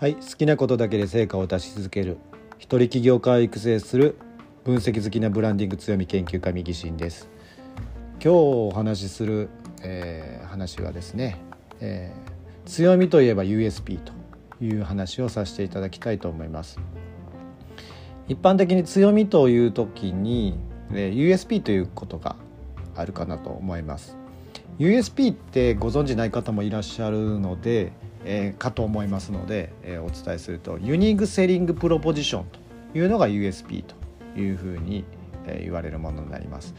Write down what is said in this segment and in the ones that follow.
はい好きなことだけで成果を出し続ける。一人起業家を育成する。分析好きなブランディング強み研究家右進です。今日お話しする、えー、話はですね、えー、強みといえば USP という話をさせていただきたいと思います。一般的に強みという時に、えー、USP ということがあるかなと思います。USP ってご存じない方もいらっしゃるのでえー、かと思いますので、えー、お伝えするとユニークセリングプロポジションというのが USP というふうに、えー、言われるものになります。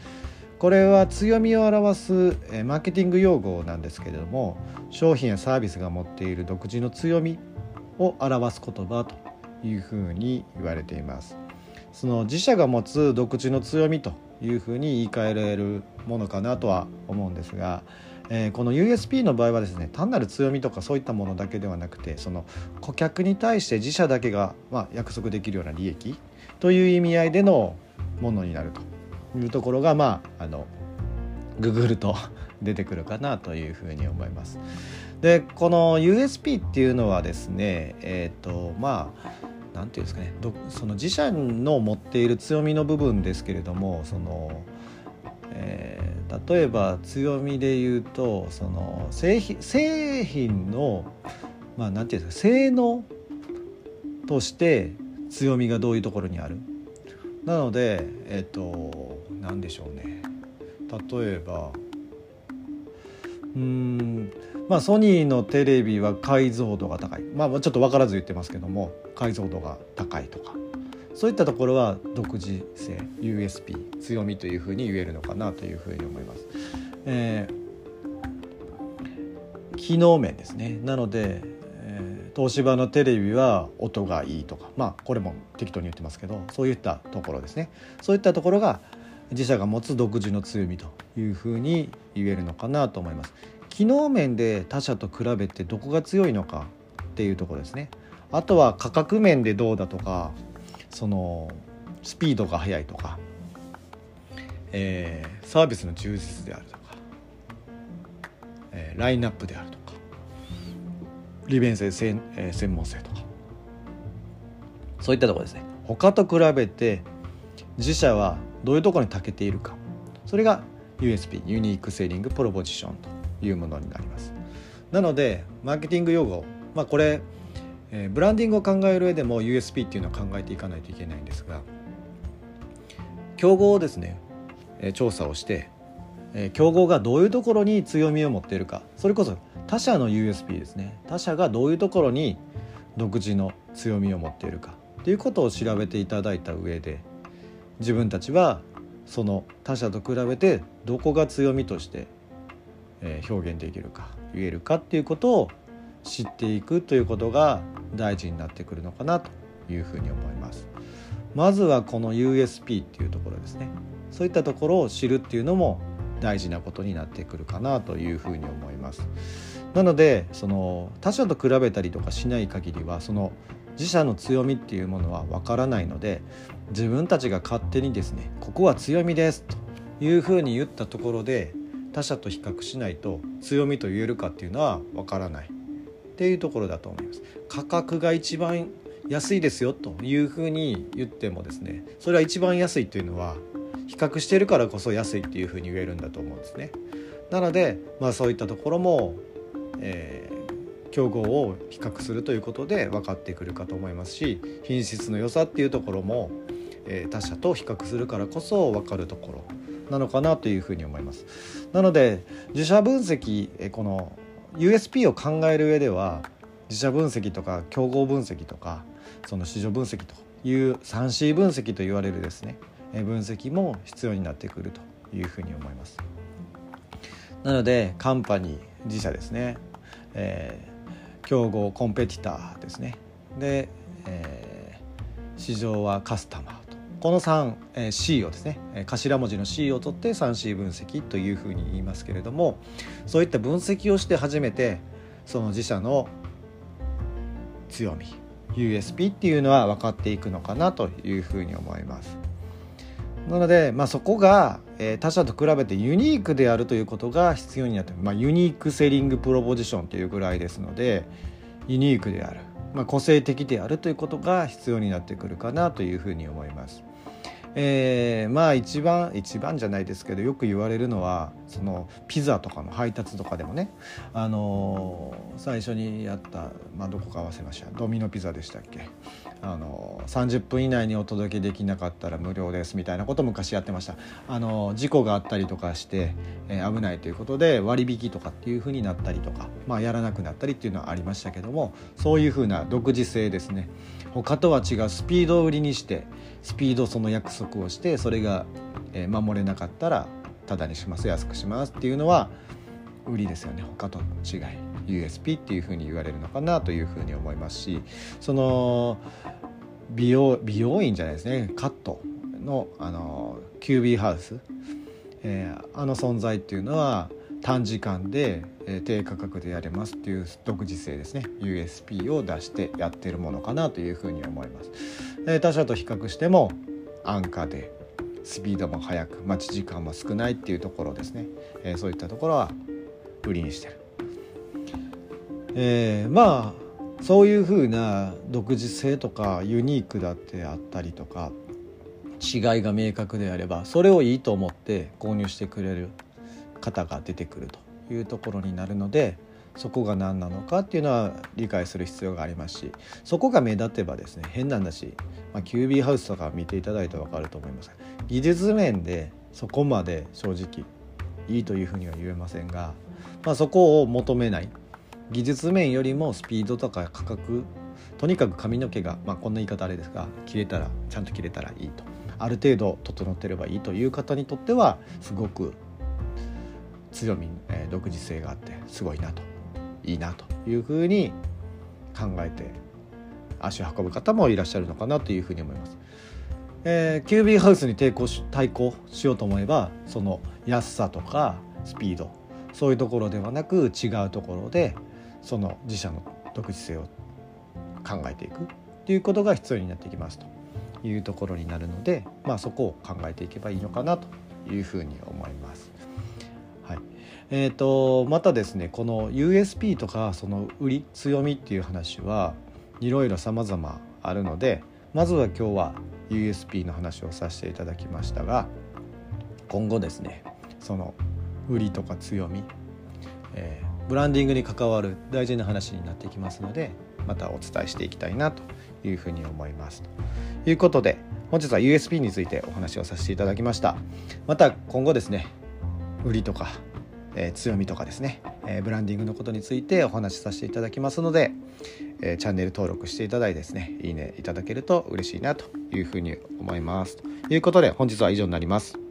これは強みを表す、えー、マーケティング用語なんですけれども商品やサービスが持っている独自の強みを表す言葉というふうに言われています。その自社が持つ独自の強みというふうに言い換えられるものかなとは思うんですが、えー、この USP の場合はですね単なる強みとかそういったものだけではなくてその顧客に対して自社だけが、まあ、約束できるような利益という意味合いでのものになるというところがまああのググると出てくるかなというふうに思います。でこの USP っていうのはですねえっ、ー、とまあ何て言うんですかね。その自社の持っている強みの部分ですけれどもそのえー、例えば強みで言うとその製品製品のまあ何て言うんですか性能として強みがどういうところにある。なのでえっ、ー、と何でしょうね。例えばうん。まあソニーのテレビは解像度が高い。まあちょっと分からず言ってますけども解像度が高いとか。そういったところは独自性 USP 強みというふうに言えるのかなというふうに思います。えー、機能面ですね。なので、えー、東芝のテレビは音がいいとか。まあこれも適当に言ってますけどそういったところですね。そういったところが自社が持つ独自の強みというふうに言えるのかなと思います。機能面で他社と比べてどこが強いのかっていうところですね。あとは価格面でどうだとかそのスピードが速いとか、えー、サービスの充実であるとか、えー、ラインナップであるとか利便性専,、えー、専門性とかそういったところですね他と比べて自社はどういうところに長けているか。それが USP ユニークセーリングプロポジションというものになります。なのでマーケティング用語まあこれえー、ブランディングを考える上でも USP っていうのは考えていかないといけないんですが競合をですね、えー、調査をして、えー、競合がどういうところに強みを持っているか。それこそ他社の USP ですね。他社がどういうところに独自の強みを持っているか。ということを調べていただいた上で自分たちはその他社と比べてどこが強みとして、表現できるか言えるかっていうことを知っていくということが大事になってくるのかなというふうに思います。まずはこの USP っていうところですねそういったところを知るっていうのも大事なことになってくるかなというふうに思いますなのでその他社と比べたりとかしない限りはその自社の強みっていうものはわからないので自分たちが勝手にですねここは強みですというふうに言ったところで他社と比較しないと強みと言えるかっていうのはわからない。っていうところだと思います。価格が一番安いですよというふうに言ってもですねそれは一番安いというのは比較してるからこそ安いっていうふうに言えるんだと思うんですね。なのでまあそういったところも、えー、競合を比較するということで分かってくるかと思いますし品質の良さっていうところも、えー、他社と比較するからこそ分かるところなのかなというふうに思いますなので自社分析この USP を考える上では自社分析とか競合分析とかその市場分析という 3C 分析と言われるですね分析も必要になってくるというふうに思います。なのでカンパニー自社ですね、えー、競合コンペティターですね。で、えー、市場はカスタマーと。この 3C をですね。頭文字の C を取って 3C 分析というふうに言いますけれどもそういった分析をして初めてその自社の強み USP っていうのは分かっていくのかなというふうに思います。なので、まあ、そこが、えー、他社と比べてユニークであるということが必要になってまあ、ユニークセリングプロポジションというぐらいですのでユニークであるまあ、個性的であるということが必要になってくるかなというふうに思います。えー、まあ一番一番じゃないですけどよく言われるのはそのピザとかの配達とかでもね、あのー、最初にやった、まあ、どこか忘れました。ドミノピザでしたっけ、あのー、30分以内にお届けできなかったら無料ですみたいなこと昔やってました、あのー、事故があったりとかして、えー、危ないということで割引とかっていうふうになったりとか、まあ、やらなくなったりっていうのはありましたけどもそういうふうな独自性ですね。他とは違うスピードを売りにしてスピードその約束をしてそれが守れなかったらタダにします安くしますっていうのは売りですよね。他と違い。USP っていうふうに言われるのかなというふうに思いますしその美容美容院じゃないですね。カットのあのキュービーハウス、えー、あの存在っていうのは短時間で、え低価格でやれますっていう独自性ですね。USP を出してやってるものかなというふうに思います。え他社と比較しても安価でスピードも速く待ち時間も少ないっていうところですね、えそういったところは売りにしてる。えー、まあそういうふうな独自性とかユニークだってあったりとか違いが明確であればそれをいいと思って購入してくれる方が出てくるというところになるのでそこが何なのかっていうのは理解する必要がありますしそこが目立てばですね変なんだし、まあ、キュービーハウスとか見ていただいて分かると思います。技術面でそこまで正直いいというふうには言えませんが、まあ、そこを求めない。技術面よりもスピードとか価格とにかく髪の毛が、まあ、こんな言い方あれですが切れたらちゃんと切れたらいいと。ある程度整ってればいいという方にとってはすごく強み、えー、独自性があってすごいなといいなというふうに考えて足を運ぶ方もいらっしゃるのかなというふうに思います。えー、キュービーハウスに抵抗し対抗しようと思えばその安さとかスピードそういうところではなく違うところでその自社の独自性を考えていくっていうことが必要になってきますというところになるので、まあ、そこを考えていけばいいのかなというふうに思います。えーと、またですねこの USP とかその売り強みっていう話はいろいろ様々あるのでまずは今日は USP の話をさせていただきましたが今後ですねその売りとか強み、えー、ブランディングに関わる大事な話になっていきますのでまたお伝えしていきたいなというふうに思います。ということで本日は USP についてお話をさせていただきました。また今後ですね売りとかえ、強みとかですね、え、ブランディングのことについてお話しさせていただきますので、え、チャンネル登録していただいてですねいいねいただけると嬉しいなというふうに思いますということで本日は以上になります。